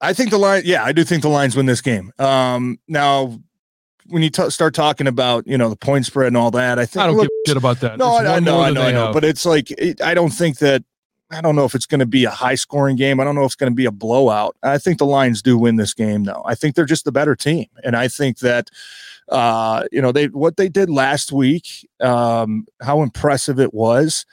I think the line, yeah, I do think the Lions win this game. Um, now, when you t- start talking about you know the point spread and all that, I think I don't look, give a shit about that. No, I, I know, I know, I know, have. but it's like it, I don't think that. I don't know if it's going to be a high scoring game. I don't know if it's going to be a blowout. I think the Lions do win this game, though. I think they're just the better team, and I think that uh, you know they what they did last week, um, how impressive it was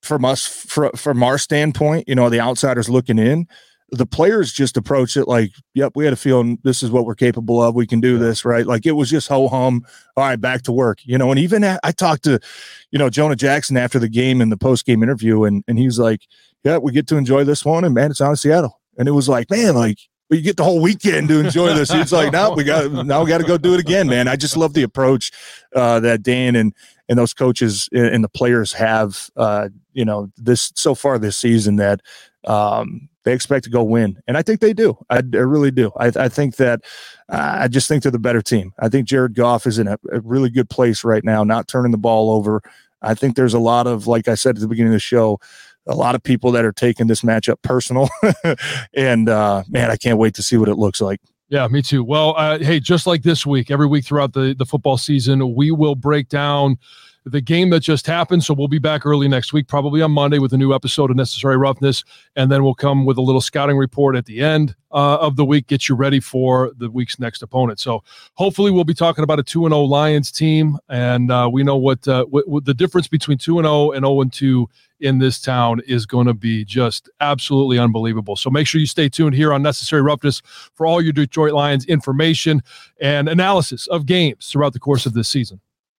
from us fr- from our standpoint. You know, the outsiders looking in the players just approach it like, yep, we had a feeling this is what we're capable of. We can do this, right? Like it was just ho hum. All right, back to work, you know. And even at, I talked to, you know, Jonah Jackson after the game in the post game interview, and and he's like, yeah, we get to enjoy this one, and man, it's out of Seattle. And it was like, man, like you get the whole weekend to enjoy this. It's like now we got now we got to go do it again, man. I just love the approach uh, that Dan and and those coaches and the players have, uh, you know, this so far this season that um, they expect to go win, and I think they do. I, I really do. I, I think that I just think they're the better team. I think Jared Goff is in a, a really good place right now, not turning the ball over. I think there's a lot of, like I said at the beginning of the show, a lot of people that are taking this matchup personal, and uh, man, I can't wait to see what it looks like. Yeah, me too. Well, uh, hey, just like this week, every week throughout the, the football season, we will break down the game that just happened. So we'll be back early next week, probably on Monday, with a new episode of Necessary Roughness. And then we'll come with a little scouting report at the end uh, of the week, get you ready for the week's next opponent. So hopefully we'll be talking about a 2 0 Lions team. And uh, we know what, uh, the difference between 2 0 and 0 2 in this town is going to be just absolutely unbelievable. So make sure you stay tuned here on Necessary Roughness for all your Detroit Lions information and analysis of games throughout the course of this season.